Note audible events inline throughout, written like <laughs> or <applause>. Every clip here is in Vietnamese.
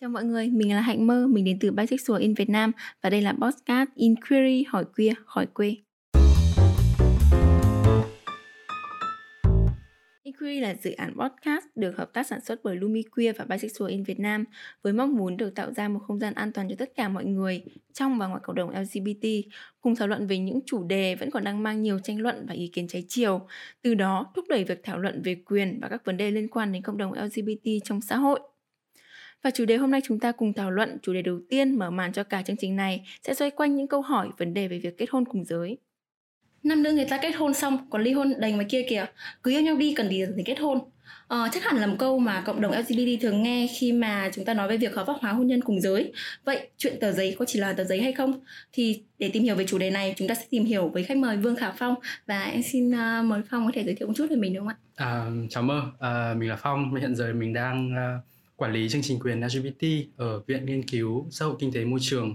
Chào mọi người, mình là Hạnh Mơ, mình đến từ Bisexual in Việt Nam và đây là podcast Inquiry hỏi queer, hỏi quê. Inquiry là dự án podcast được hợp tác sản xuất bởi Lumi Queer và Bisexual in Việt Nam với mong muốn được tạo ra một không gian an toàn cho tất cả mọi người trong và ngoài cộng đồng LGBT cùng thảo luận về những chủ đề vẫn còn đang mang nhiều tranh luận và ý kiến trái chiều, từ đó thúc đẩy việc thảo luận về quyền và các vấn đề liên quan đến cộng đồng LGBT trong xã hội. Và chủ đề hôm nay chúng ta cùng thảo luận chủ đề đầu tiên mở màn cho cả chương trình này sẽ xoay quanh những câu hỏi vấn đề về việc kết hôn cùng giới. Năm nữa người ta kết hôn xong còn ly hôn đầy ngoài kia kìa Cứ yêu nhau đi cần gì để kết hôn ờ, Chắc hẳn là một câu mà cộng đồng LGBT thường nghe khi mà chúng ta nói về việc hợp pháp hóa hôn nhân cùng giới Vậy chuyện tờ giấy có chỉ là tờ giấy hay không? Thì để tìm hiểu về chủ đề này chúng ta sẽ tìm hiểu với khách mời Vương Khả Phong Và em xin uh, mời Phong có thể giới thiệu một chút về mình đúng không ạ? À, chào mơ, à, mình là Phong, hiện giờ mình đang uh, quản lý chương trình quyền LGBT ở Viện Nghiên cứu Xã hội Kinh tế Môi trường.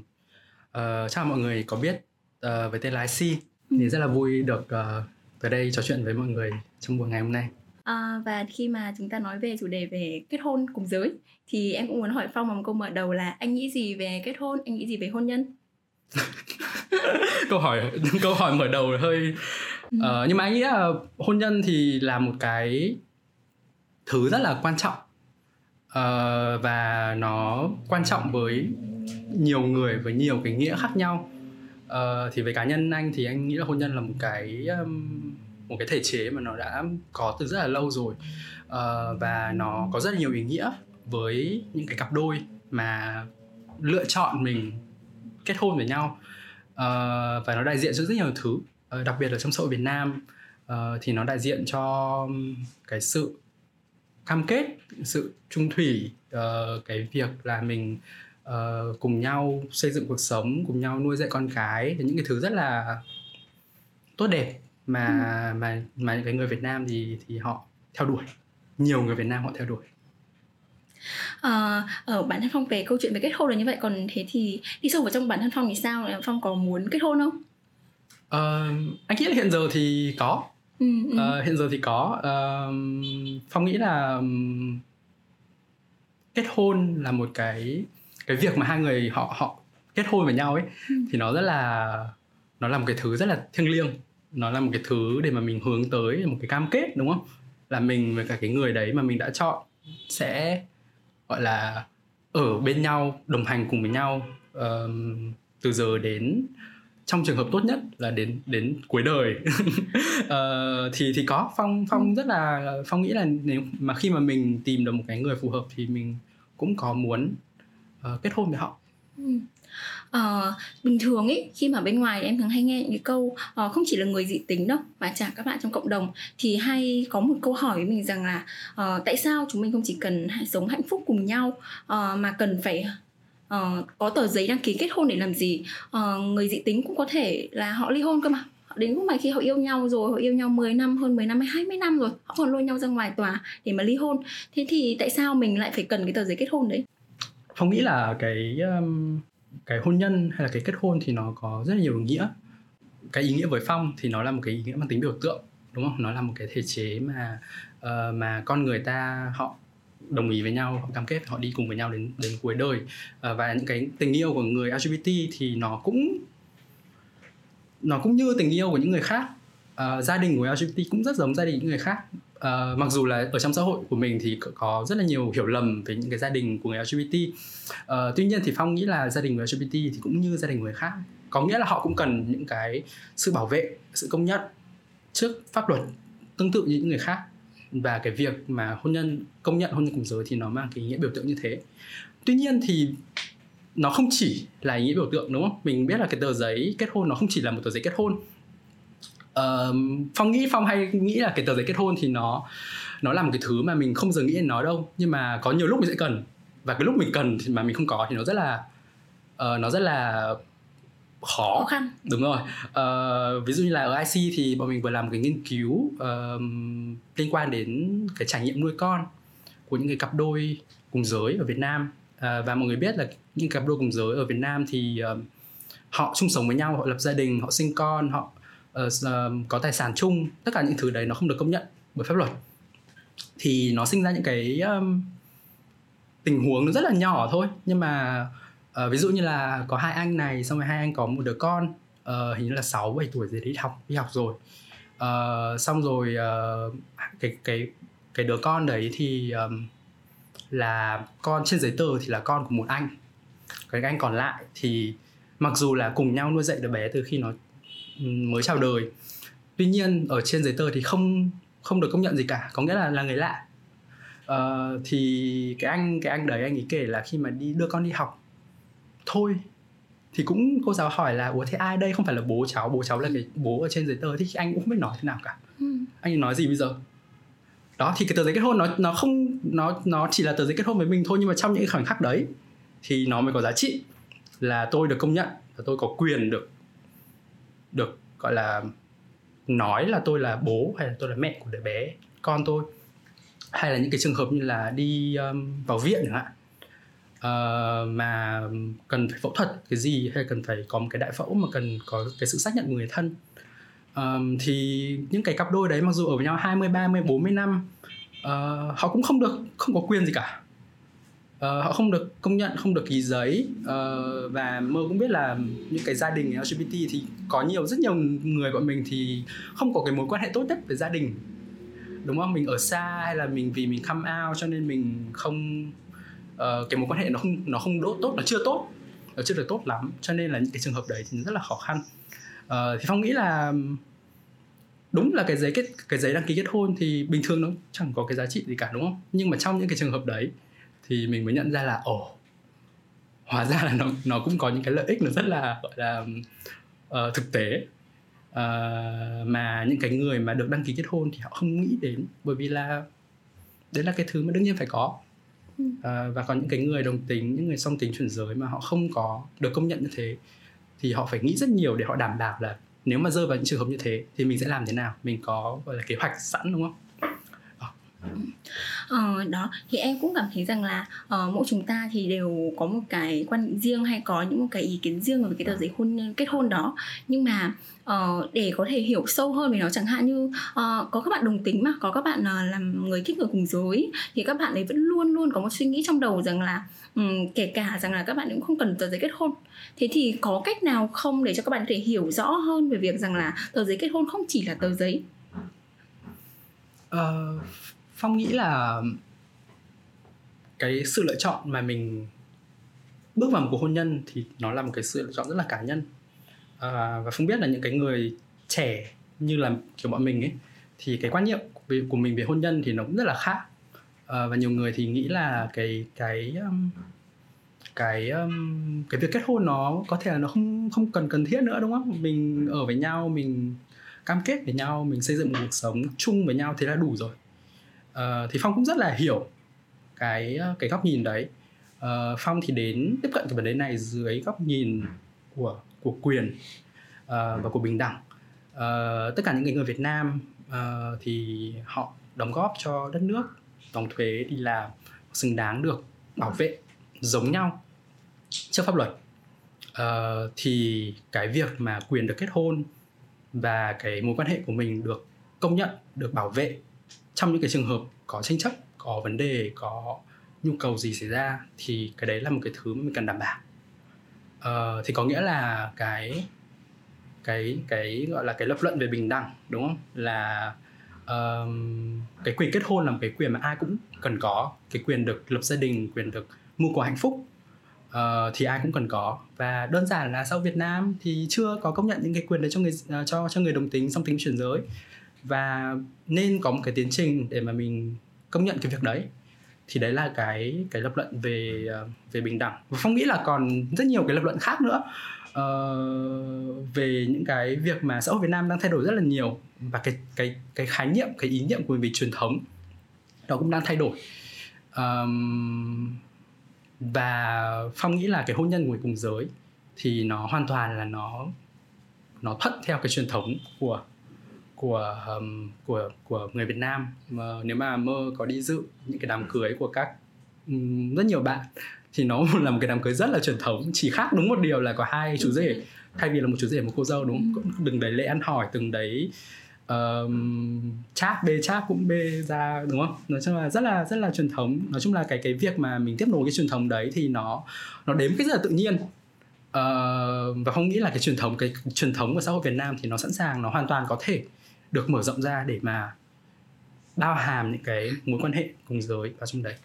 Uh, chắc mọi người có biết uh, với tên là IC ừ. thì rất là vui được uh, tới đây trò chuyện với mọi người trong buổi ngày hôm nay. À, và khi mà chúng ta nói về chủ đề về kết hôn cùng giới thì em cũng muốn hỏi Phong một câu mở đầu là anh nghĩ gì về kết hôn, anh nghĩ gì về hôn nhân? <laughs> câu hỏi câu hỏi mở đầu hơi ừ. uh, nhưng mà anh nghĩ là hôn nhân thì là một cái thứ rất là quan trọng uh, và nó quan trọng với nhiều người với nhiều cái nghĩa khác nhau. Uh, thì với cá nhân anh thì anh nghĩ là hôn nhân là một cái um, một cái thể chế mà nó đã có từ rất là lâu rồi. Uh, và nó có rất là nhiều ý nghĩa với những cái cặp đôi mà lựa chọn mình kết hôn với nhau. Uh, và nó đại diện cho rất nhiều thứ. Uh, đặc biệt là trong xã hội Việt Nam uh, thì nó đại diện cho cái sự cam kết sự trung thủy uh, cái việc là mình uh, cùng nhau xây dựng cuộc sống cùng nhau nuôi dạy con cái những cái thứ rất là tốt đẹp mà ừ. mà mà những cái người Việt Nam thì thì họ theo đuổi. Nhiều người Việt Nam họ theo đuổi. À, ở bản thân phong về câu chuyện về kết hôn là như vậy còn thế thì đi sâu vào trong bản thân phong thì sao? Phong có muốn kết hôn không? Uh, anh nghĩ là hiện giờ thì có ừ, ừ. Uh, hiện giờ thì có uh, phong nghĩ là um, kết hôn là một cái cái việc mà hai người họ họ kết hôn với nhau ấy ừ. thì nó rất là nó là một cái thứ rất là thiêng liêng nó là một cái thứ để mà mình hướng tới một cái cam kết đúng không là mình với cả cái người đấy mà mình đã chọn sẽ gọi là ở bên nhau đồng hành cùng với nhau uh, từ giờ đến trong trường hợp tốt nhất là đến đến cuối đời uh, <laughs> thì thì có phong phong ừ. rất là phong nghĩ là nếu mà khi mà mình tìm được một cái người phù hợp thì mình cũng có muốn uh, kết hôn với họ ừ. Uh, bình thường ấy khi mà bên ngoài em thường hay nghe những cái câu uh, không chỉ là người dị tính đâu mà cả các bạn trong cộng đồng thì hay có một câu hỏi với mình rằng là uh, tại sao chúng mình không chỉ cần sống hạnh phúc cùng nhau uh, mà cần phải uh, có tờ giấy đăng ký kết hôn để làm gì? Uh, người dị tính cũng có thể là họ ly hôn cơ mà. Đến lúc mà khi họ yêu nhau rồi họ yêu nhau 10 năm hơn 10 năm hay 20 năm rồi họ còn lôi nhau ra ngoài tòa để mà ly hôn. Thế thì tại sao mình lại phải cần cái tờ giấy kết hôn đấy? Phong nghĩ là cái um, cái hôn nhân hay là cái kết hôn thì nó có rất là nhiều ý nghĩa. Cái ý nghĩa với phong thì nó là một cái ý nghĩa mang tính biểu tượng đúng không? Nó là một cái thể chế mà uh, mà con người ta họ đồng ý với nhau họ cam kết họ đi cùng với nhau đến đến cuối đời. À, và những cái tình yêu của người LGBT thì nó cũng nó cũng như tình yêu của những người khác. À, gia đình của LGBT cũng rất giống gia đình những người khác. À, mặc dù là ở trong xã hội của mình thì có rất là nhiều hiểu lầm về những cái gia đình của người LGBT à, tuy nhiên thì phong nghĩ là gia đình của LGBT thì cũng như gia đình người khác. Có nghĩa là họ cũng cần những cái sự bảo vệ sự công nhận trước pháp luật tương tự như những người khác và cái việc mà hôn nhân công nhận hôn nhân cùng giới thì nó mang cái ý nghĩa biểu tượng như thế. Tuy nhiên thì nó không chỉ là ý nghĩa biểu tượng đúng không? Mình biết là cái tờ giấy kết hôn nó không chỉ là một tờ giấy kết hôn. Uh, phong nghĩ phong hay nghĩ là cái tờ giấy kết hôn thì nó nó là một cái thứ mà mình không giờ nghĩ đến nó đâu. Nhưng mà có nhiều lúc mình sẽ cần. Và cái lúc mình cần thì mà mình không có thì nó rất là uh, nó rất là khó khăn đúng rồi. Uh, ví dụ như là ở IC thì bọn mình vừa làm một cái nghiên cứu uh, liên quan đến cái trải nghiệm nuôi con của những cái cặp đôi cùng giới ở Việt Nam. Uh, và mọi người biết là những cặp đôi cùng giới ở Việt Nam thì uh, họ chung sống với nhau họ lập gia đình họ sinh con họ uh, uh, có tài sản chung. Tất cả những thứ đấy nó không được công nhận bởi pháp luật. Thì nó sinh ra những cái um, tình huống nó rất là nhỏ thôi nhưng mà uh, ví dụ như là có hai anh này xong rồi hai anh có một đứa con uh, hình như là 6 7 tuổi gì đấy đi học đi học rồi. Uh, xong rồi uh, cái cái cái đứa con đấy thì um, là con trên giấy tờ thì là con của một anh. Cái anh còn lại thì mặc dù là cùng nhau nuôi dạy đứa bé từ khi nó mới chào đời tuy nhiên ở trên giấy tờ thì không không được công nhận gì cả có nghĩa là là người lạ. Uh, thì cái anh cái anh đấy anh ấy kể là khi mà đi đưa con đi học thôi. Thì cũng cô giáo hỏi là ủa thế ai đây? Không phải là bố cháu bố cháu là cái bố ở trên giấy tờ. Thì anh cũng không biết nói thế nào cả. Ừ. anh nói gì bây giờ? Đó thì cái tờ giấy kết hôn nó nó không nó nó chỉ là tờ giấy kết hôn với mình thôi nhưng mà trong những khoảnh khắc đấy thì nó mới có giá trị là tôi được công nhận và tôi có quyền được được gọi là nói là tôi là bố hay là tôi là mẹ của đứa bé con tôi. Hay là những cái trường hợp như là đi um, vào viện chẳng hạn uh, mà cần phải phẫu thuật cái gì hay cần phải có một cái đại phẫu mà cần có cái sự xác nhận của người thân? Um, thì những cái cặp đôi đấy mặc dù ở với nhau 20, 30, 40 năm uh, họ cũng không được không có quyền gì cả. Uh, họ không được công nhận không được ký giấy. Uh, và mơ cũng biết là những cái gia đình LGBT thì có nhiều rất nhiều người bọn mình thì không có cái mối quan hệ tốt nhất với gia đình. Đúng không? Mình ở xa hay là mình vì mình come out cho nên mình không uh, cái mối quan hệ nó không nó không đốt tốt nó chưa tốt nó chưa được tốt lắm cho nên là những cái trường hợp đấy thì rất là khó khăn. Uh, thì phong nghĩ là đúng là cái giấy kết cái giấy đăng ký kết hôn thì bình thường nó chẳng có cái giá trị gì cả đúng không? Nhưng mà trong những cái trường hợp đấy thì mình mới nhận ra là ồ hóa ra là nó nó cũng có những cái lợi ích nó rất là gọi là uh, thực tế. Uh, mà những cái người mà được đăng ký kết hôn thì họ không nghĩ đến bởi vì là đấy là cái thứ mà đương nhiên phải có à, và còn những cái người đồng tính những người song tính chuyển giới mà họ không có được công nhận như thế thì họ phải nghĩ rất nhiều để họ đảm bảo là nếu mà rơi vào những trường hợp như thế thì mình sẽ làm thế nào? Mình có gọi là kế hoạch sẵn đúng không? Ờ, đó thì em cũng cảm thấy rằng là uh, mỗi chúng ta thì đều có một cái quan điểm riêng hay có những một cái ý kiến riêng về cái tờ giấy hôn kết hôn đó. Nhưng mà uh, để có thể hiểu sâu hơn về nó chẳng hạn như uh, có các bạn đồng tính mà có các bạn uh, làm người thích người cùng giới thì các bạn ấy vẫn luôn luôn có một suy nghĩ trong đầu rằng là um, kể cả rằng là các bạn cũng không cần tờ giấy kết hôn. Thế thì có cách nào không để cho các bạn có thể hiểu rõ hơn về việc rằng là tờ giấy kết hôn không chỉ là tờ giấy? Uh, phong nghĩ là cái sự lựa chọn mà mình bước vào một cuộc hôn nhân thì nó là một cái sự lựa chọn rất là cá nhân. À, và không biết là những cái người trẻ như là kiểu bọn mình ấy thì cái quan niệm của mình về hôn nhân thì nó cũng rất là khác. À, và nhiều người thì nghĩ là cái cái um, cái um, cái việc kết hôn nó có thể là nó không không cần cần thiết nữa đúng không? Mình ở với nhau mình cam kết với nhau mình xây dựng một cuộc sống chung với nhau thế là đủ rồi uh, thì phong cũng rất là hiểu cái ờ, cái góc nhìn đấy. Uh, phong thì đến tiếp cận cái vấn đề này dưới góc nhìn của của quyền uh, và của bình đẳng. Uh, tất cả những người Việt Nam uh, thì họ đóng góp cho đất nước đóng thuế đi làm xứng đáng được bảo vệ giống nhau trước pháp luật. Uh, thì cái việc mà quyền được kết hôn và cái mối quan hệ của mình được công nhận được bảo vệ trong những cái trường hợp có tranh chấp có vấn đề có nhu cầu gì xảy ra thì cái đấy là một cái thứ mà mình cần đảm bảo. Ờ, thì có nghĩa là cái cái cái gọi là cái lập luận về bình đẳng đúng không? Là um, cái quyền kết hôn là một cái quyền mà ai cũng cần có. Cái quyền được lập gia đình quyền được mua quà hạnh phúc uh, thì ai cũng cần có. Và đơn giản là sau Việt Nam thì chưa có công nhận những cái quyền đấy cho người uh, cho cho người đồng tính song tính chuyển giới và nên có một cái tiến trình để mà mình công nhận cái việc đấy. Thì đấy là cái cái lập luận về ờ, về bình đẳng. Và phong nghĩ là còn rất nhiều cái lập luận khác nữa. Uh, về những cái việc mà xã hội Việt Nam đang thay đổi rất là nhiều. Và cái cái cái khái niệm cái ý niệm của mình về truyền thống nó cũng đang thay đổi. Um, và phong nghĩ là cái hôn nhân của người cùng giới thì nó hoàn toàn là nó nó thuận theo cái truyền thống của của um, của của người Việt Nam. Mà nếu mà mơ có đi dự những cái đám cưới của các um, rất nhiều bạn thì nó <laughs> là một cái đám cưới rất là truyền thống. Chỉ khác đúng một điều là có hai chú rể. thay vì là một chú rể một cô dâu đúng không từng đấy lễ ăn hỏi từng đấy uh, chat bê chat cũng bê ra đúng không? Nói chung là rất là rất là truyền thống. Nói chung là cái cái việc mà mình tiếp nối cái truyền thống đấy thì nó nó đến cái rất là tự nhiên. Uh, và không nghĩ là cái truyền thống cái truyền thống của xã hội Việt Nam thì nó sẵn sàng nó hoàn toàn có thể được mở rộng ra để mà bao hàm những cái mối quan hệ cùng giới vào trong đấy.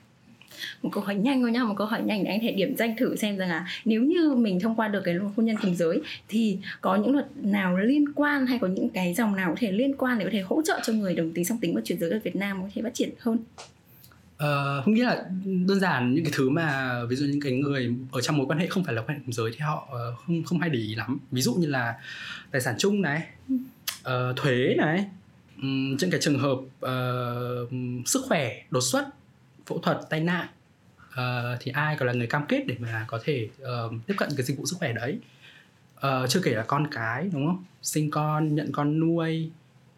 Một câu hỏi nhanh thôi nhá một câu hỏi nhanh để anh thể điểm danh thử xem rằng là nếu như mình thông qua được cái luật hôn nhân cùng giới thì có những luật nào liên quan hay có những cái dòng nào có thể liên quan để có thể hỗ trợ cho người đồng tính song tính và chuyển giới ở Việt Nam có thể phát triển hơn? Uh, không nghĩ là đơn giản những cái thứ mà ví dụ những cái người ở trong mối quan hệ không phải là quan hệ cùng giới thì họ uh, không không hay để ý lắm. Ví dụ như là tài sản chung này uh, thuế này. Um, những cái trường hợp uh, sức khỏe đột xuất phẫu thuật tai nạn uh, thì ai còn là người cam kết để mà có thể uh, tiếp cận cái dịch vụ sức khỏe đấy? Uh, chưa kể là con cái đúng không? Sinh con nhận con nuôi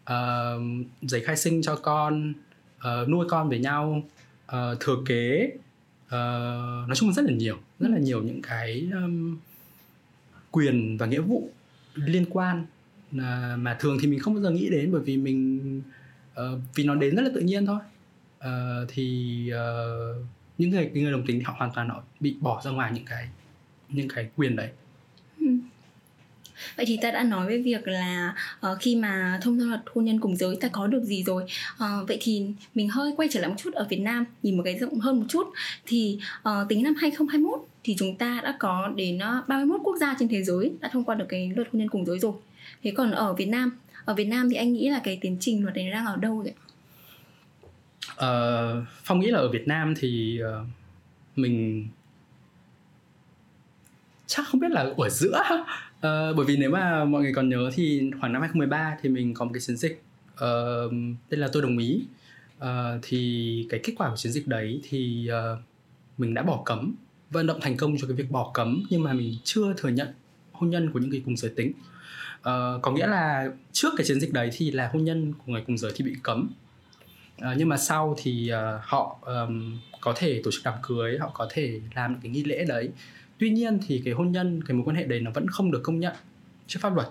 uh, giấy khai sinh cho con uh, nuôi con với nhau uh, thừa kế uh, nói chung là rất là nhiều rất là nhiều những cái um, quyền và nghĩa vụ liên quan mà thường thì mình không bao giờ nghĩ đến bởi vì mình uh, vì nó đến rất là tự nhiên thôi. Uh, thì uh, những người người đồng tính thì họ hoàn toàn họ bị bỏ ra ngoài những cái những cái quyền đấy. Vậy thì ta đã nói về việc là uh, khi mà thông qua luật hôn nhân cùng giới ta có được gì rồi. Uh, Vậy thì mình hơi quay trở lại một chút ở Việt Nam Nhìn một cái rộng hơn một chút. Thì uh, tính năm 2021 thì chúng ta đã có đến uh, 31 quốc gia trên thế giới đã thông qua được cái luật hôn nhân cùng giới rồi. Thế còn ở Việt Nam Ở Việt Nam thì anh nghĩ là cái tiến trình luật này đang ở đâu vậy? uh, phong nghĩ là ở việt nam thì uh, mình chắc không biết là ở giữa. Uh, bởi vì nếu mà mọi người còn nhớ thì khoảng năm 2013 thì mình có một cái chiến dịch uh, tên là tôi đồng ý. Uh, thì cái kết quả của chiến dịch đấy thì uh, mình đã bỏ cấm vận động thành công cho cái việc bỏ cấm nhưng mà mình chưa thừa nhận hôn nhân của những người cùng giới tính. Ờ, có nghĩa là trước cái chiến dịch đấy thì là hôn nhân của người cùng giới thì bị cấm. Uh, nhưng mà sau thì uh, họ um, có thể tổ chức đám cưới họ có thể làm cái nghi lễ đấy. Tuy nhiên thì cái hôn nhân cái mối quan hệ đấy nó vẫn không được công nhận trước pháp luật.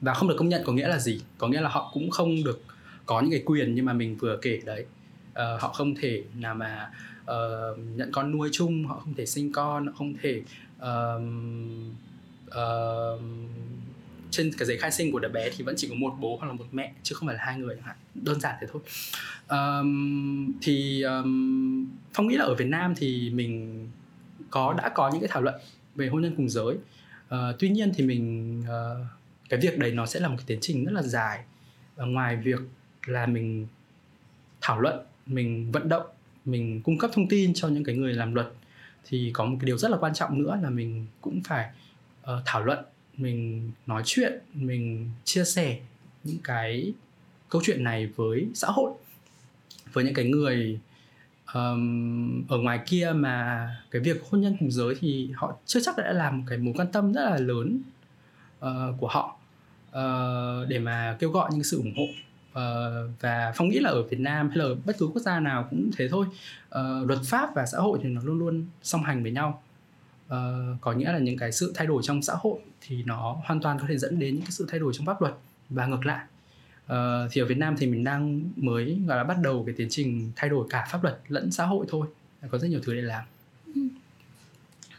Và không được công nhận có nghĩa là gì? Có nghĩa là họ cũng không được có những cái quyền như mà mình vừa kể đấy. Uh, họ không thể nào mà uh, nhận con nuôi chung họ không thể sinh con họ không thể uh, uh, trên cái giấy khai sinh của đứa bé thì vẫn chỉ có một bố hoặc là một mẹ chứ không phải là hai người chẳng hạn. Đơn giản thế thôi. Um, thì um, phong nghĩ là ở Việt Nam thì mình có đã có những cái thảo luận về hôn nhân cùng giới. Uh, tuy nhiên thì mình uh, cái việc đấy nó sẽ là một cái tiến trình rất là dài. Uh, ngoài việc là mình thảo luận mình vận động mình cung cấp thông tin cho những cái người làm luật thì có một cái điều rất là quan trọng nữa là mình cũng phải uh, thảo luận mình nói chuyện mình chia sẻ những cái câu chuyện này với xã hội với những cái người um, ở ngoài kia mà cái việc hôn nhân cùng giới thì họ chưa chắc đã làm một cái mối quan tâm rất là lớn uh, của họ uh, để mà kêu gọi những sự ủng hộ uh, và phong nghĩ là ở Việt Nam hay là ở bất cứ quốc gia nào cũng thế thôi. Uh, luật pháp và xã hội thì nó luôn luôn song hành với nhau uh, có nghĩa là những cái sự thay đổi trong xã hội thì nó hoàn toàn có thể dẫn đến những cái sự thay đổi trong pháp luật và ngược lại. Uh, thì ở Việt Nam thì mình đang mới gọi là bắt đầu cái tiến trình thay đổi cả pháp luật lẫn xã hội thôi. Có rất nhiều thứ để làm. Ừ.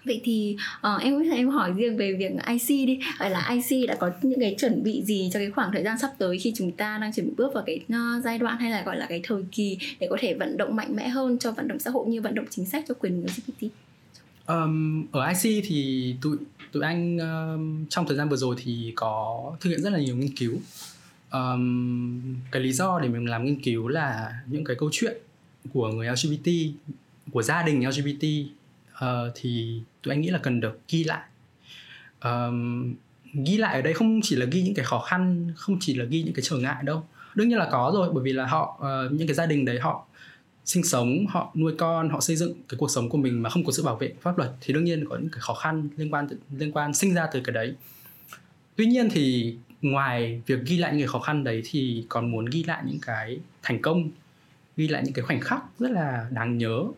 Vậy thì uh, em muốn em hỏi riêng về việc IC đi. Vậy là IC đã có những cái chuẩn bị gì cho cái khoảng thời gian sắp tới Khi chúng ta đang chuẩn bị bước vào cái uh, giai đoạn hay là gọi là cái thời kỳ Để có thể vận động mạnh mẽ hơn cho vận động xã hội như vận động chính sách cho quyền người LGBT um, ở IC thì tụi tụi anh um, trong thời gian vừa rồi thì có thực hiện rất là nhiều nghiên cứu. Um, cái lý do để mình làm nghiên cứu là những cái câu chuyện của người LGBT của gia đình LGBT uh, ờ, thì tụi anh nghĩ là cần được ghi lại. Um, ghi lại ở đây không chỉ là ghi những cái khó khăn không chỉ là ghi những cái trở ngại đâu. Đương nhiên là có rồi bởi vì là họ uh, những cái gia đình đấy họ sinh sống họ nuôi con họ xây dựng cái cuộc sống của mình mà không có sự bảo vệ pháp luật thì đương nhiên có những cái khó khăn liên quan liên quan sinh ra từ cái đấy. Tuy nhiên thì ngoài việc ghi lại những cái khó khăn đấy thì còn muốn ghi lại những cái thành công ghi lại những cái khoảnh khắc rất là đáng nhớ uh,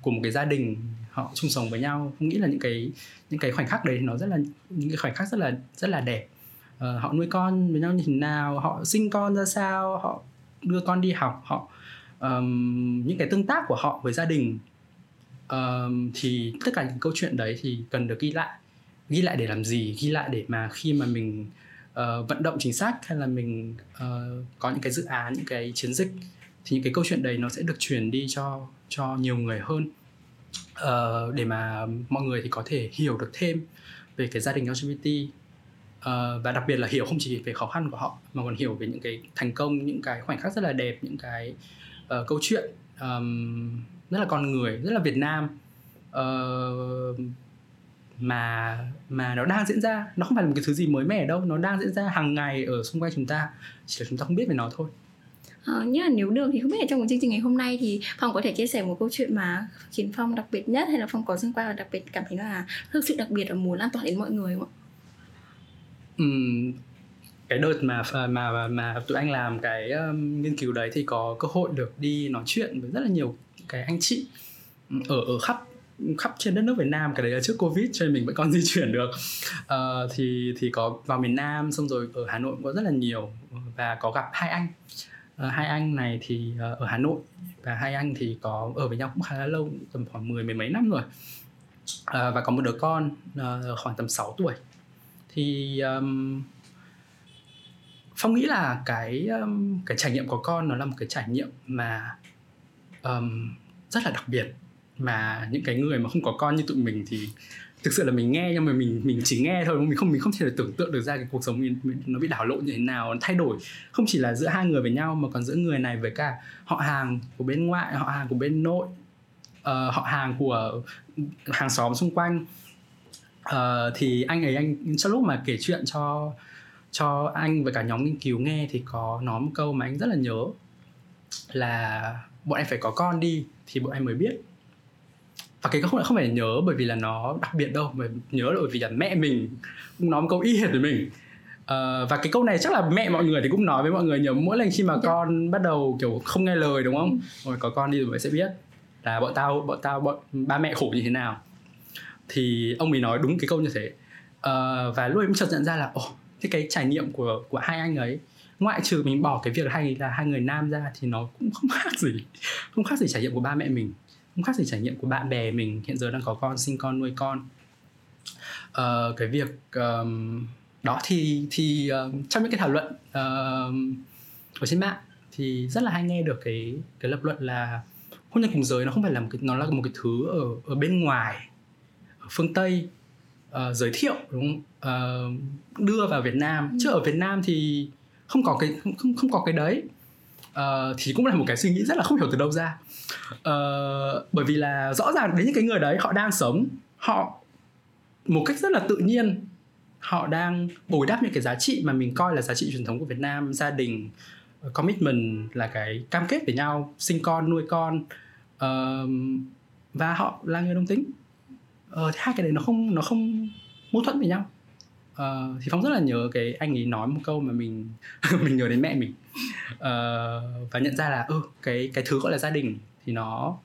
của một cái gia đình họ chung sống với nhau. Không nghĩ là những cái những cái khoảnh khắc đấy nó rất là những cái khoảnh khắc rất là rất là đẹp. Uh, họ nuôi con với nhau như thế nào họ sinh con ra sao họ đưa con đi học họ um, những cái tương tác của họ với gia đình um, thì tất cả những câu chuyện đấy thì cần được ghi lại. Ghi lại để làm gì? Ghi lại để mà khi mà mình uh, vận động chính sách hay là mình uh, có những cái dự án những cái chiến dịch thì những cái câu chuyện đấy nó sẽ được truyền đi cho cho nhiều người hơn. Uh, để mà mọi người thì có thể hiểu được thêm về cái gia đình LGBT uh, và đặc biệt là hiểu không chỉ về khó khăn của họ mà còn hiểu về những cái thành công những cái khoảnh khắc rất là đẹp những cái uh, câu chuyện um, rất là con người rất là Việt Nam uh, mà mà nó đang diễn ra nó không phải là một cái thứ gì mới mẻ đâu nó đang diễn ra hàng ngày ở xung quanh chúng ta chỉ là chúng ta không biết về nó thôi Ờ, nhưng mà nếu được thì không biết là trong một chương trình ngày hôm nay thì Phong có thể chia sẻ một câu chuyện mà khiến Phong đặc biệt nhất hay là Phong có xung quanh là đặc biệt cảm thấy là thực sự đặc biệt và muốn lan tỏa đến mọi người không ạ? Ừm, cái đợt mà mà mà, tụi anh làm cái um, nghiên cứu đấy thì có cơ hội được đi nói chuyện với rất là nhiều cái anh chị ừ, ở ở khắp khắp trên đất nước Việt Nam. Cái đấy là trước Covid cho nên mình vẫn còn <laughs> di chuyển được. Uh, thì thì có vào miền Nam xong rồi ở Hà Nội cũng có rất là nhiều. Và có gặp hai anh. Uh, hai anh này thì uh, ở Hà Nội và hai anh thì có ở với nhau cũng khá là lâu tầm khoảng mười mấy mấy năm rồi. Uh, và có một đứa con uh, khoảng tầm 6 tuổi. Thì um, phong nghĩ là cái um, cái trải nghiệm của con nó là một cái trải nghiệm mà um, rất là đặc biệt. Mà những cái người mà không có con như tụi mình thì thực sự là mình nghe nhưng mà mình mình chỉ nghe thôi mình không mình không thể tưởng tượng được ra cái cuộc sống mình, nó bị đảo lộn như thế nào nó thay đổi. Không chỉ là giữa hai người với nhau mà còn giữa người này với cả họ hàng của bên ngoại họ hàng của bên nội uh, họ hàng của hàng xóm xung quanh. Uh, thì anh ấy anh trong lúc mà kể chuyện cho cho anh và cả nhóm nghiên cứu nghe thì có nói một câu mà anh rất là nhớ là bọn em phải có con đi thì bọn em mới biết và cái không không phải nhớ bởi vì là nó đặc biệt đâu mà nhớ là bởi vì là mẹ mình cũng nói một câu y hệt với mình uh, và cái câu này chắc là mẹ mọi người thì cũng nói với mọi người nhiều mỗi lần khi mà. Dạ. con bắt đầu kiểu không nghe lời đúng không ừ. rồi có con đi rồi mới sẽ biết là bọn tao bọn tao bọn ba mẹ khổ như thế nào thì ông ấy nói đúng cái câu như thế uh, và lúc ấy cũng chợt nhận ra là ồ thế cái trải nghiệm của của hai anh ấy ngoại trừ mình bỏ cái việc hai là hai người nam ra thì nó cũng không <laughs> khác gì không khác gì trải nghiệm của ba mẹ mình không khác gì trải nghiệm của bạn bè mình hiện giờ đang có con sinh con nuôi con. Uh, cái việc um, đó thì thì uh, trong những cái thảo luận ờ, uh, ở trên mạng thì rất là hay nghe được cái cái lập luận là hôn nhân cùng giới nó không phải là một cái nó là một cái thứ ở ở bên ngoài ở phương tây uh, giới thiệu đúng không? Uh, đưa vào Việt Nam. Ừ. chứ ở Việt Nam thì không có cái không không có cái đấy. Uh, thì cũng là một cái suy nghĩ rất là không hiểu từ đâu ra. Uh, bởi vì là rõ ràng đến những cái người đấy họ đang sống họ một cách rất là tự nhiên họ đang bồi đắp những cái giá trị mà mình coi là giá trị truyền thống của Việt Nam. Gia đình commitment là cái cam kết với nhau sinh con nuôi con. Uh, và họ là người đồng tính uh, hai cái đấy nó không nó không mâu thuẫn với nhau. Uh, thì phong rất là nhớ cái anh ấy nói một câu mà mình <laughs> mình nhớ đến mẹ mình. Uh, và nhận ra là ừ cái cái thứ gọi là gia đình thì nó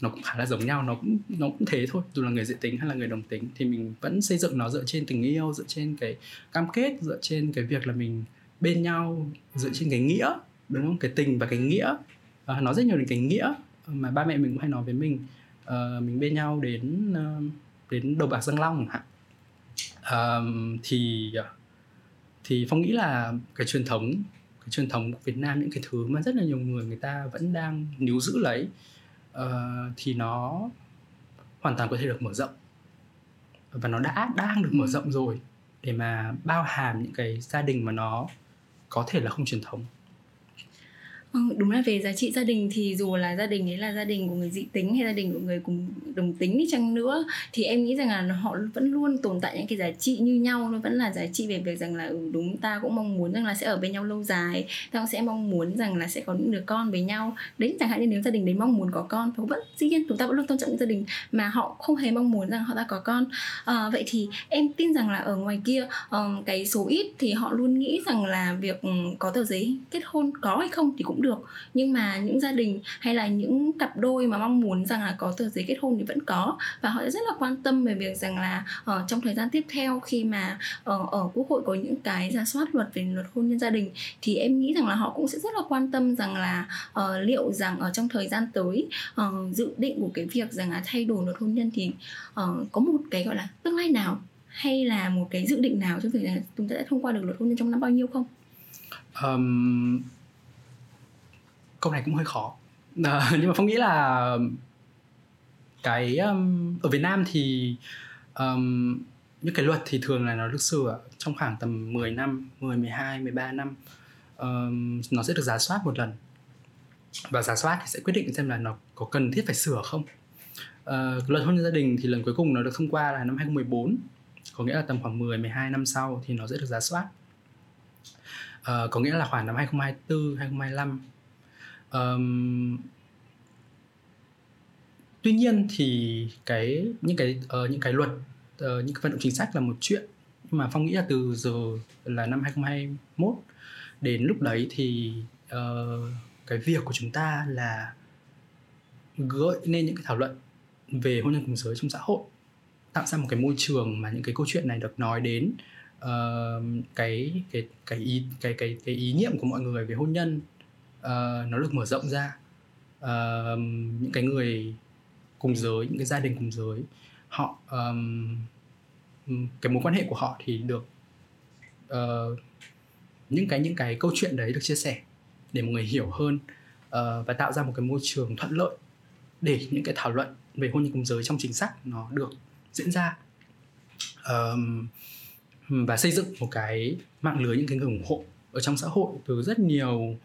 nó cũng khá là giống nhau nó cũng nó cũng thế thôi. Dù là người dị tính hay là người đồng tính thì mình vẫn xây dựng nó dựa trên tình yêu dựa trên cái cam kết dựa trên cái việc là mình bên nhau dựa trên cái nghĩa đúng không? Cái tình và cái nghĩa. Uh, nó rất nhiều đến cái nghĩa mà ba mẹ mình cũng hay nói với mình uh, mình bên nhau đến uh, đến đầu bạc răng long hả um, thì thì phong nghĩ là cái truyền thống cái truyền thống của Việt Nam những cái thứ mà rất là nhiều người người ta vẫn đang níu giữ lấy uh, thì nó hoàn toàn có thể được mở rộng. Và nó đã đang được mở rộng rồi để mà bao hàm những cái gia đình mà nó có thể là không truyền thống Ừ, đúng là về giá trị gia đình thì dù là gia đình ấy là gia đình của người dị tính hay gia đình của người cùng đồng tính đi chăng nữa thì em nghĩ rằng là họ vẫn luôn tồn tại những cái giá trị như nhau nó vẫn là giá trị về việc rằng là ừ, đúng ta cũng mong muốn rằng là sẽ ở bên nhau lâu dài ta cũng sẽ mong muốn rằng là sẽ có những đứa con với nhau. Đấy chẳng hạn như nếu gia đình đấy mong muốn có con thì vẫn dĩ nhiên chúng ta vẫn luôn tôn trọng những gia đình mà họ không hề mong muốn rằng họ đã có con. À, vậy thì em tin rằng là ở ngoài kia um, cái số ít thì họ luôn nghĩ rằng là việc ừ, có tờ giấy kết hôn có hay không thì cũng được. Nhưng mà những gia đình hay là những cặp đôi mà mong muốn rằng là có tờ giấy kết hôn thì vẫn có. Và họ rất là quan tâm về việc rằng là ở trong thời gian tiếp theo khi mà ở, ở quốc hội có những cái ra soát luật về luật hôn nhân gia đình thì em nghĩ rằng là họ cũng sẽ rất là quan tâm rằng là uh, liệu rằng ở trong thời gian tới uh, dự định của cái việc rằng là thay đổi luật hôn nhân thì uh, có một cái gọi là tương lai nào? Hay là một cái dự định nào trong việc là chúng ta sẽ thông qua được luật hôn nhân trong năm bao nhiêu không? Um, câu này cũng hơi khó. À, <laughs> nhưng mà phong nghĩ là cái um, ở Việt Nam thì um, những cái luật thì thường là nó được sửa trong khoảng tầm 10 năm, 10, 12, 13 năm. Um, nó sẽ được giả soát một lần. Và giả soát thì sẽ quyết định xem là nó có cần thiết phải sửa không. Uh, luật hôn nhân gia đình thì lần cuối cùng nó được thông qua là năm 2014 có nghĩa là tầm khoảng 10 12 năm sau thì nó sẽ được giả soát. Uh, có nghĩa là khoảng năm 2024 2025 um, tuy nhiên thì cái những cái uh, những cái luật uh, những cái vận động chính sách là một chuyện. Nhưng mà phong nghĩ là từ giờ là năm 2021 đến lúc đấy thì uh, cái việc của chúng ta là gợi nên những cái thảo luận về hôn nhân cùng giới trong xã hội tạo ra một cái môi trường mà những cái câu chuyện này được nói đến uh, cái cái cái ý cái cái cái ý niệm của mọi người về hôn nhân uh, nó được mở rộng ra. Uh, những cái người cùng giới những cái gia đình cùng giới họ um, cái mối quan hệ của họ thì được uh, những cái những cái câu chuyện đấy được chia sẻ để mọi người hiểu hơn uh, và tạo ra một cái môi trường thuận lợi để những cái thảo luận về hôn nhân cùng giới trong chính sách nó được diễn ra. Um, và xây dựng một cái mạng lưới những cái người ủng hộ ở trong xã hội từ rất nhiều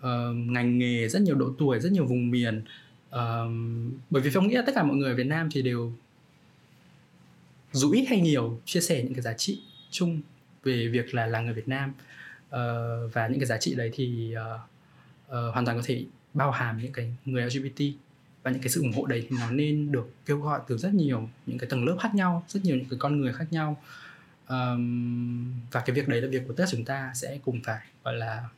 uh, ngành nghề rất nhiều độ tuổi rất nhiều vùng miền. Uh, bởi vì phong nghĩ là tất cả mọi người ở Việt Nam thì đều dù ít hay nhiều chia sẻ những cái giá trị chung về việc là là người Việt Nam. Uh, và những cái giá trị đấy thì uh, uh, hoàn toàn có thể bao hàm những cái người LGBT và những cái sự ủng hộ đấy thì nó nên được kêu gọi từ rất nhiều những cái tầng lớp khác nhau rất nhiều những cái con người khác nhau. Um, và cái việc đấy là việc của tất cả chúng ta sẽ cùng phải gọi là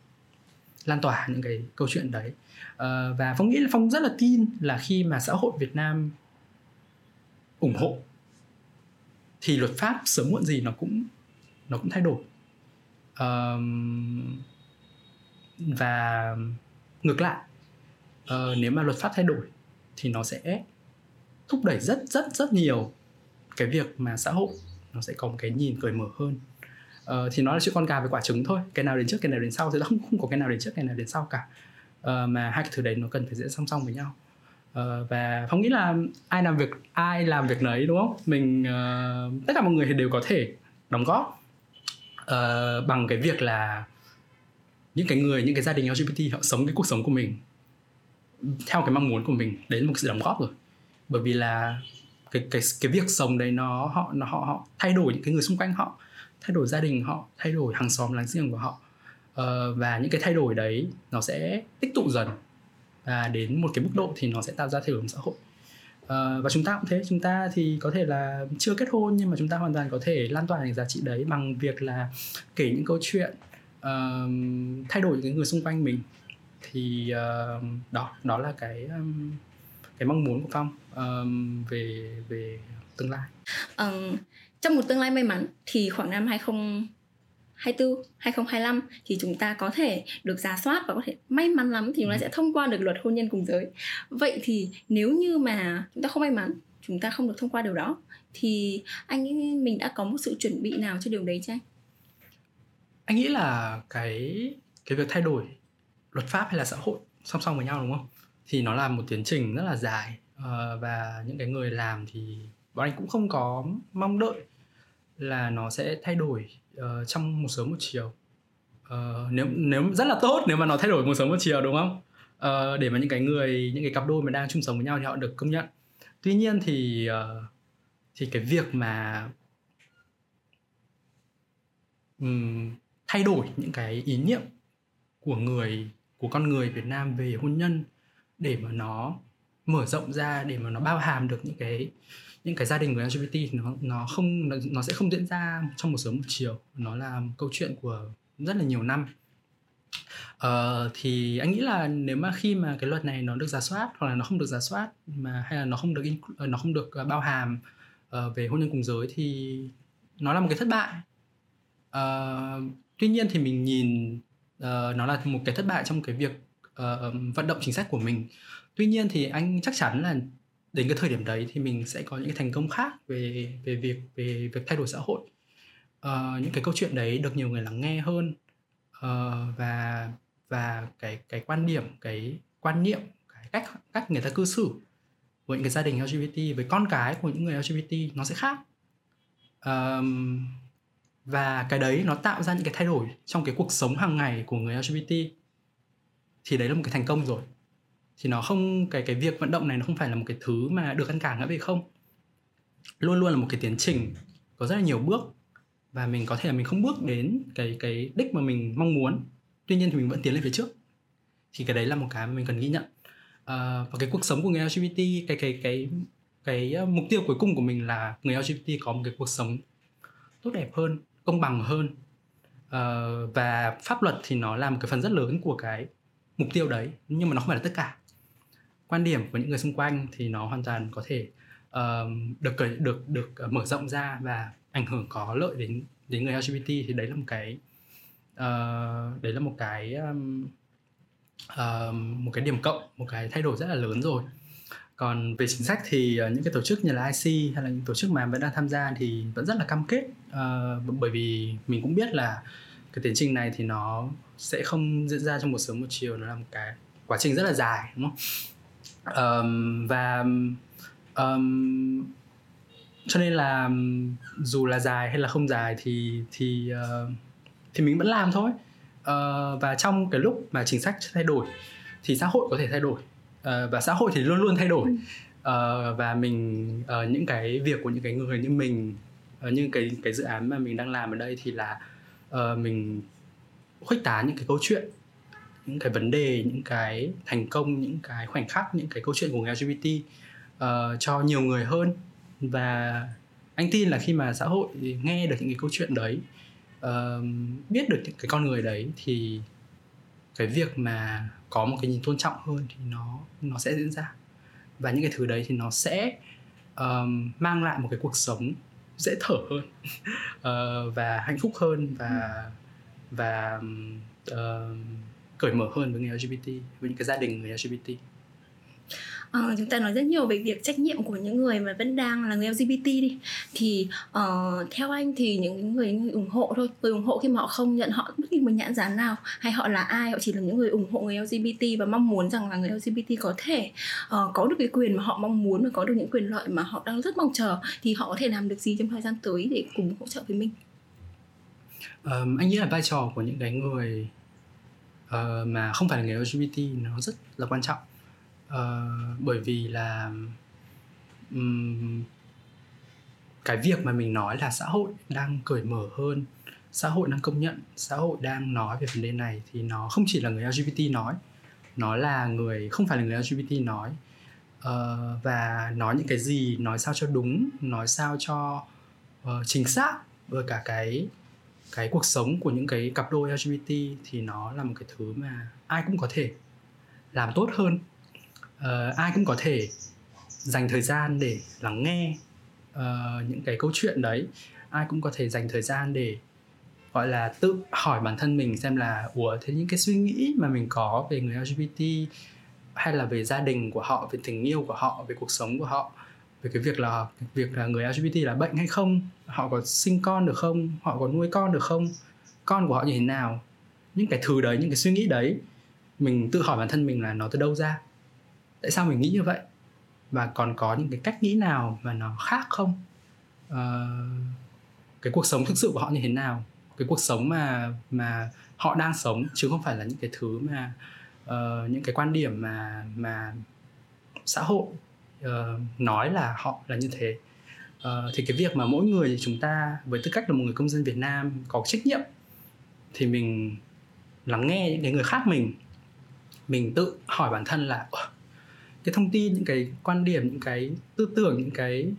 lan tỏa những cái câu chuyện đấy. Ờ, và phong nghĩ là phong rất là tin là khi mà xã hội việt nam ủng hộ, thì luật pháp sớm muộn gì nó cũng nó cũng thay đổi. Và ngược lại ờ, nếu mà luật pháp thay đổi thì nó sẽ thúc đẩy rất rất rất nhiều cái việc mà xã hội nó sẽ có một cái nhìn cởi mở hơn uh, thì nó là chuyện con gà với quả trứng thôi. Cái nào đến trước cái nào đến sau thì không không có cái nào đến trước cái nào đến sau cả. Uh, mà hai cái thứ đấy nó cần phải diễn song song với nhau. Uh, và phong nghĩ là ai làm việc ai làm việc nấy đúng không? Mình uh, tất cả mọi người thì đều có thể đóng góp uh, bằng cái việc là những cái người những cái gia đình LGBT họ sống cái cuộc sống của mình theo cái mong muốn của mình. Đấy là một sự đóng góp rồi. Bởi vì là cái cái cái việc sống đấy nó họ nó họ họ thay đổi những cái người xung quanh họ thay đổi gia đình họ thay đổi hàng xóm láng giềng của họ. Uh, và những cái thay đổi đấy nó sẽ tích tụ dần. Và đến một cái mức độ thì nó sẽ tạo ra thay đổi xã hội. Uh, và chúng ta cũng thế. Chúng ta thì có thể là chưa kết hôn nhưng mà chúng ta hoàn toàn có thể lan tỏa những giá trị đấy bằng việc là kể những câu chuyện uh, thay đổi những người xung quanh mình. Thì uh, đó đó là cái um, cái mong muốn của phong um, về về tương lai. Um, trong một tương lai may mắn thì khoảng năm 2024, 2025 thì chúng ta có thể được giả soát và có thể may mắn lắm thì chúng ta ừ. sẽ thông qua được luật hôn nhân cùng giới. Vậy thì nếu như mà chúng ta không may mắn, chúng ta không được thông qua điều đó thì anh nghĩ mình đã có một sự chuẩn bị nào cho điều đấy chưa anh? Anh nghĩ là cái cái việc thay đổi luật pháp hay là xã hội song song với nhau đúng không? thì nó là một tiến trình rất là dài uh, và những cái người làm thì bọn anh cũng không có mong đợi là nó sẽ thay đổi uh, trong một sớm một chiều. Uh, nếu nếu rất là tốt nếu mà nó thay đổi một sớm một chiều đúng không? Uh, để mà những cái người những cái cặp đôi mà đang chung sống với nhau thì họ được công nhận. Tuy nhiên thì uh, thì cái việc mà um, thay đổi những cái ý niệm của người của con người Việt Nam về hôn nhân để mà nó mở rộng ra để mà nó bao hàm được những cái những cái gia đình của LGBT thì nó nó không nó, sẽ không diễn ra trong một sớm một chiều nó là một câu chuyện của rất là nhiều năm Ờ, thì anh nghĩ là nếu mà khi mà cái luật này nó được giả soát hoặc là nó không được giả soát mà hay là nó không được ờ, nó không được ờ, bao hàm uh, về hôn nhân cùng giới thì nó là một cái thất bại. Uh, tuy nhiên thì mình nhìn uh, nó là một cái thất bại trong cái việc uh, vận động chính sách của mình. Tuy nhiên thì anh chắc chắn là đến cái thời điểm đấy thì mình sẽ có những cái thành công khác về về việc về việc thay đổi xã hội. Uh, những cái câu chuyện đấy được nhiều người lắng nghe hơn. Uh, và và cái cái quan điểm cái quan niệm cái cách cách người ta cư xử với những cái gia đình LGBT với con cái của những người LGBT nó sẽ khác. Um, và cái đấy nó tạo ra những cái thay đổi trong cái cuộc sống hàng ngày của người LGBT thì đấy là một cái thành công rồi thì nó không cái cái việc vận động này nó không phải là một cái thứ mà được ăn cả nữa về không. Luôn luôn là một cái tiến trình có rất là nhiều bước và mình có thể là mình không bước đến cái cái đích mà mình mong muốn. Tuy nhiên thì mình vẫn tiến lên phía trước. Thì cái đấy là một cái mà mình cần ghi nhận. À, và cái cuộc sống của người LGBT cái cái cái cái cái mục tiêu cuối cùng của mình là người LGBT có một cái cuộc sống tốt đẹp hơn công bằng hơn. À, và pháp luật thì nó là một cái phần rất lớn của cái mục tiêu đấy nhưng mà nó không phải là tất cả quan điểm của những người xung quanh thì nó hoàn toàn có thể uh, được được được mở rộng ra và ảnh hưởng có lợi đến đến người LGBT thì đấy là một cái uh, đấy là một cái um, uh, một cái điểm cộng một cái thay đổi rất là lớn rồi. Còn về chính sách thì uh, những cái tổ chức như là IC hay là những tổ chức mà vẫn đang tham gia thì vẫn rất là cam kết uh, bởi vì mình cũng biết là cái tiến trình này thì nó sẽ không diễn ra trong một sớm một chiều nó là một cái quá trình rất là dài đúng không? Um, và um, cho nên là dù là dài hay là không dài thì thì uh, thì mình vẫn làm thôi. Uh, và trong cái lúc mà chính sách thay đổi thì xã hội có thể thay đổi. Uh, và xã hội thì luôn luôn thay đổi. Uh, và mình uh, những cái việc của những cái người như mình uh, như cái cái dự án mà mình đang làm ở đây thì là uh, mình khuếch tán những cái câu chuyện những cái vấn đề những cái thành công những cái khoảnh khắc những cái câu chuyện của người LGBT uh, ờ, cho nhiều người hơn. Và anh tin là khi mà xã hội nghe được những cái câu chuyện đấy uh, biết được những cái con người đấy thì cái việc mà có một cái nhìn tôn trọng hơn thì nó nó sẽ diễn ra. Và những cái thứ đấy thì nó sẽ um, mang lại một cái cuộc sống dễ thở hơn uh, <laughs> và hạnh phúc hơn và và uh, cởi mở hơn với người LGBT với những cái gia đình người LGBT uh, chúng ta nói rất nhiều về việc trách nhiệm của những người mà vẫn đang là người LGBT đi. Thì uh, theo anh thì những người ủng hộ thôi người ủng hộ khi mà họ không nhận họ bất kỳ một nhãn dán nào hay họ là ai họ chỉ là những người ủng hộ người LGBT và mong muốn rằng là người LGBT có thể uh, có được cái quyền mà họ mong muốn và có được những quyền lợi mà họ đang rất mong chờ thì họ có thể làm được gì trong thời gian tới để cùng hỗ trợ với mình? Um, anh nghĩ là vai trò của những cái người uh, mà không phải là người LGBT nó rất là quan trọng. Uh, bởi vì là um, cái việc mà mình nói là xã hội đang cởi mở hơn xã hội đang công nhận xã hội đang nói về vấn đề này thì nó không chỉ là người lgbt nói nó là người không phải là người lgbt nói. Uh, và nói những cái gì nói sao cho đúng nói sao cho uh, chính xác với cả cái cái cuộc sống của những cái cặp đôi lgbt thì nó là một cái thứ mà ai cũng có thể làm tốt hơn. Uh, ai cũng có thể dành thời gian để lắng nghe uh, những cái câu chuyện đấy. Ai cũng có thể dành thời gian để gọi là tự hỏi bản thân mình xem là ủa thế những cái suy nghĩ mà mình có về người LGBT hay là về gia đình của họ về tình yêu của họ về cuộc sống của họ về cái việc là việc là người LGBT là bệnh hay không họ có sinh con được không họ có nuôi con được không con của họ như thế nào. Những cái thứ đấy những cái suy nghĩ đấy mình tự hỏi bản thân mình là nó từ đâu ra? Tại sao mình nghĩ như vậy? Và còn có những cái cách nghĩ nào mà nó khác không? À, cái cuộc sống thực sự của họ như thế nào? Cái cuộc sống mà mà họ đang sống chứ không phải là những cái thứ mà uh, những cái quan điểm mà mà xã hội uh, nói là họ là như thế. Uh, thì cái việc mà mỗi người chúng ta với tư cách là một người công dân Việt Nam có trách nhiệm thì mình lắng nghe những cái người khác mình mình tự hỏi bản thân là cái thông tin những cái quan điểm những cái tư tưởng những cái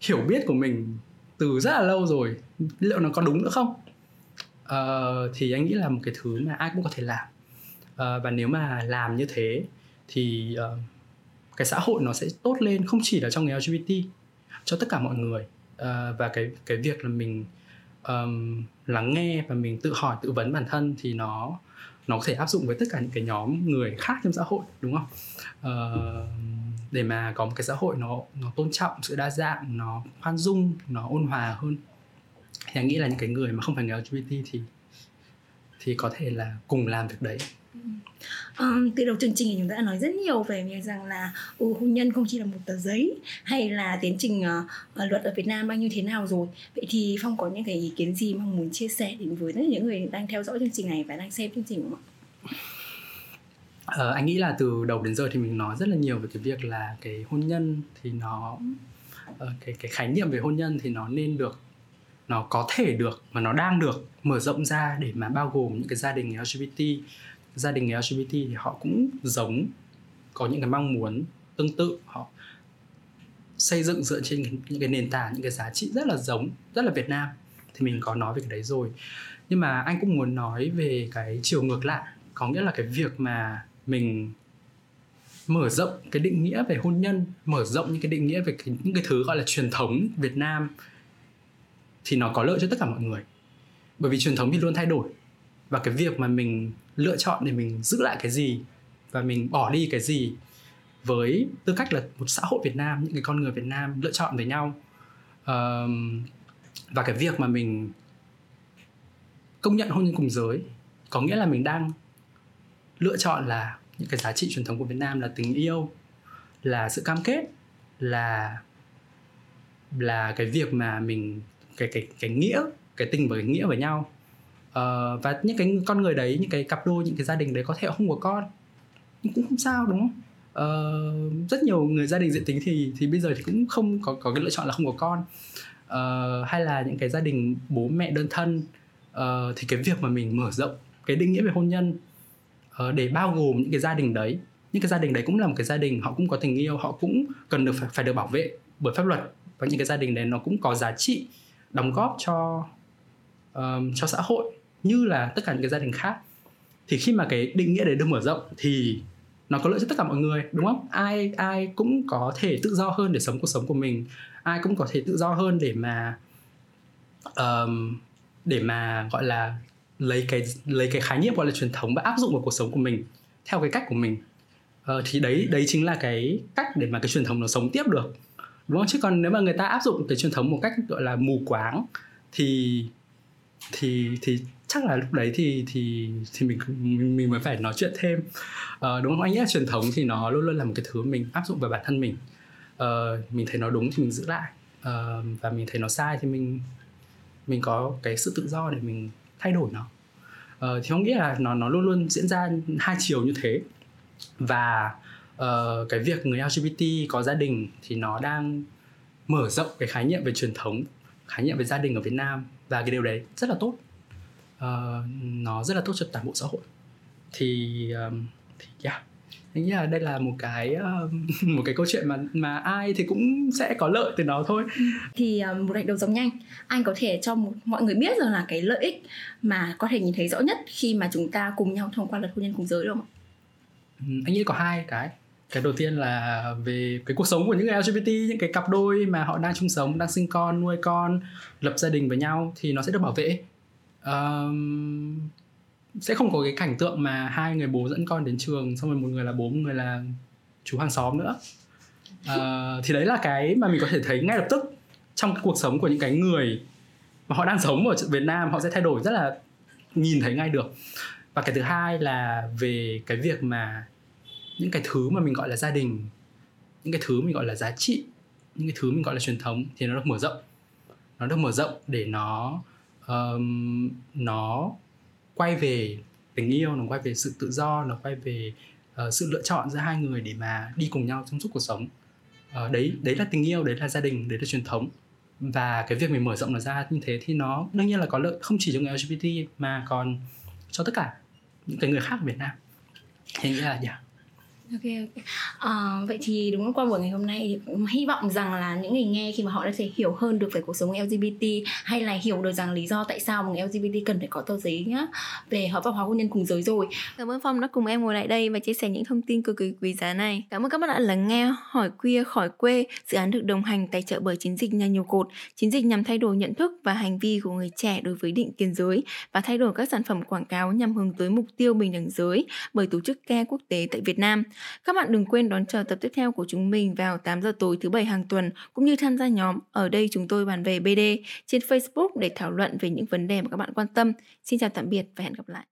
hiểu biết của mình từ rất là lâu rồi liệu nó có đúng nữa không? Uh, thì anh nghĩ là một cái thứ mà ai cũng có thể làm. Uh, và nếu mà làm như thế thì uh, cái xã hội nó sẽ tốt lên không chỉ là trong người LGBT cho tất cả mọi người. Uh, và cái cái việc là mình um, lắng nghe và mình tự hỏi tự vấn bản thân thì nó nó có thể áp dụng với tất cả những cái nhóm người khác trong xã hội đúng không? Uh, để mà có một cái xã hội nó nó tôn trọng sự đa dạng nó khoan dung nó ôn hòa hơn. Thì anh nghĩ là những cái người mà không phải người LGBT thì thì có thể là cùng làm việc đấy. Um, từ đầu chương trình thì chúng ta đã nói rất nhiều về việc rằng là ừ, hôn nhân không chỉ là một tờ giấy hay là tiến trình uh, luật ở Việt Nam đang như thế nào rồi. Vậy thì Phong có những cái ý kiến gì mong muốn chia sẻ đến với những người đang theo dõi chương trình này và đang xem chương trình không ạ? Uh, anh nghĩ là từ đầu đến giờ thì mình nói rất là nhiều về cái việc là cái hôn nhân thì nó uh, cái cái khái niệm về hôn nhân thì nó nên được nó có thể được mà nó đang được mở rộng ra để mà bao gồm những cái gia đình LGBT gia đình LGBT thì họ cũng giống có những cái mong muốn tương tự. Họ xây dựng dựa trên những cái nền tảng những cái giá trị rất là giống rất là Việt Nam. Thì mình có nói về cái đấy rồi. Nhưng mà anh cũng muốn nói về cái chiều ngược lại. Có nghĩa là cái việc mà mình mở rộng cái định nghĩa về hôn nhân mở rộng những cái định nghĩa về cái, những cái thứ gọi là truyền thống Việt Nam thì nó có lợi cho tất cả mọi người. Bởi vì truyền thống thì luôn thay đổi. Và cái việc mà mình lựa chọn để mình giữ lại cái gì và mình bỏ đi cái gì với tư cách là một xã hội Việt Nam những cái con người Việt Nam lựa chọn với nhau um, và cái việc mà mình công nhận hôn nhân cùng giới có nghĩa là mình đang lựa chọn là những cái giá trị truyền thống của Việt Nam là tình yêu là sự cam kết là là cái việc mà mình cái cái cái nghĩa cái tình và cái nghĩa với nhau. Uh, và những cái con người đấy những cái cặp đôi những cái gia đình đấy có thể không có con. Nhưng cũng không sao đúng không? Uh, rất nhiều người gia đình diện tính thì thì bây giờ thì cũng không có có cái lựa chọn là không có con. Uh, hay là những cái gia đình bố mẹ đơn thân uh, thì cái việc mà mình mở rộng cái định nghĩa về hôn nhân uh, để bao gồm những cái gia đình đấy những cái gia đình đấy cũng là một cái gia đình họ cũng có tình yêu họ cũng cần được phải, phải được bảo vệ bởi pháp luật và những cái gia đình đấy nó cũng có giá trị đóng góp cho um, cho xã hội như là tất cả những cái gia đình khác. Thì khi mà cái định nghĩa đấy được mở rộng thì nó có lợi cho tất cả mọi người đúng không? Ai ai cũng có thể tự do hơn để sống cuộc sống của mình. Ai cũng có thể tự do hơn để mà um, để mà gọi là lấy cái lấy cái khái niệm gọi là truyền thống và áp dụng vào cuộc sống của mình theo cái cách của mình. Uh, thì đấy đấy chính là cái cách để mà cái truyền thống nó sống tiếp được đúng không? Chứ còn nếu mà người ta áp dụng cái truyền thống một cách gọi là mù quáng thì thì thì chắc là lúc đấy thì thì thì mình mình mới phải nói chuyện thêm. À, đúng không? Anh nghĩ là truyền thống thì nó luôn luôn là một cái thứ mình áp dụng vào bản thân mình. À, mình thấy nó đúng thì mình giữ lại. À, và mình thấy nó sai thì mình mình có cái sự tự do để mình thay đổi nó. À, thì không nghĩ là nó nó luôn luôn diễn ra hai chiều như thế. Và uh, cái việc người LGBT có gia đình thì nó đang mở rộng cái khái niệm về truyền thống khái niệm về gia đình ở Việt Nam và cái điều đấy rất là tốt. Uh, nó rất là tốt cho toàn bộ xã hội. Thì um, thì yeah. Anh nghĩ là đây là một cái um, <laughs> một cái câu chuyện mà mà ai thì cũng sẽ có lợi từ nó thôi. Thì um, một hành động giống nhanh. Anh có thể cho một, mọi người biết rằng là cái lợi ích mà có thể nhìn thấy rõ nhất khi mà chúng ta cùng nhau thông qua luật hôn nhân cùng giới được không anh nghĩ có hai cái cái đầu tiên là về cái cuộc sống của những người LGBT những cái cặp đôi mà họ đang chung sống đang sinh con nuôi con lập gia đình với nhau thì nó sẽ được bảo vệ. Um, sẽ không có cái cảnh tượng mà hai người bố dẫn con đến trường xong rồi một người là bố một người là chú hàng xóm nữa. Uh, thì đấy là cái mà mình có thể thấy ngay lập tức trong cái cuộc sống của những cái người mà họ đang sống ở Việt Nam họ sẽ thay đổi rất là nhìn thấy ngay được. Và cái thứ hai là về cái việc mà những cái thứ mà mình gọi là gia đình những cái thứ mình gọi là giá trị những cái thứ mình gọi là truyền thống thì nó được mở rộng. Nó được mở rộng để nó um, nó quay về tình yêu nó quay về sự tự do nó quay về uh, sự lựa chọn giữa hai người để mà đi cùng nhau trong suốt cuộc sống. Uh, đấy đấy là tình yêu đấy là gia đình đấy là truyền thống. Và cái việc mình mở rộng nó ra như thế thì nó đương nhiên là có lợi không chỉ cho người LGBT mà còn cho tất cả những cái người khác ở Việt Nam. Thế nghĩa là yeah. Ok ok. À, vậy thì đúng qua buổi ngày hôm nay thì hy vọng rằng là những người nghe khi mà họ đã thể hiểu hơn được về cuộc sống LGBT hay là hiểu được rằng lý do tại sao một người LGBT cần phải có tờ giấy nhá về hợp pháp hóa hôn nhân cùng giới rồi. Cảm ơn Phong đã cùng em ngồi lại đây và chia sẻ những thông tin cực kỳ quý giá này. Cảm ơn các bạn đã lắng nghe hỏi queer khỏi quê. Dự án được đồng hành tài trợ bởi chiến dịch nhà nhiều cột. Chiến dịch nhằm thay đổi nhận thức và hành vi của người trẻ đối với định kiến giới và thay đổi các sản phẩm quảng cáo nhằm hướng tới mục tiêu bình đẳng giới bởi tổ chức CARE quốc tế tại Việt Nam. Các bạn đừng quên đón chờ tập tiếp theo của chúng mình vào 8 giờ tối thứ bảy hàng tuần, cũng như tham gia nhóm ở đây chúng tôi bàn về BD trên Facebook để thảo luận về những vấn đề mà các bạn quan tâm. Xin chào tạm biệt và hẹn gặp lại.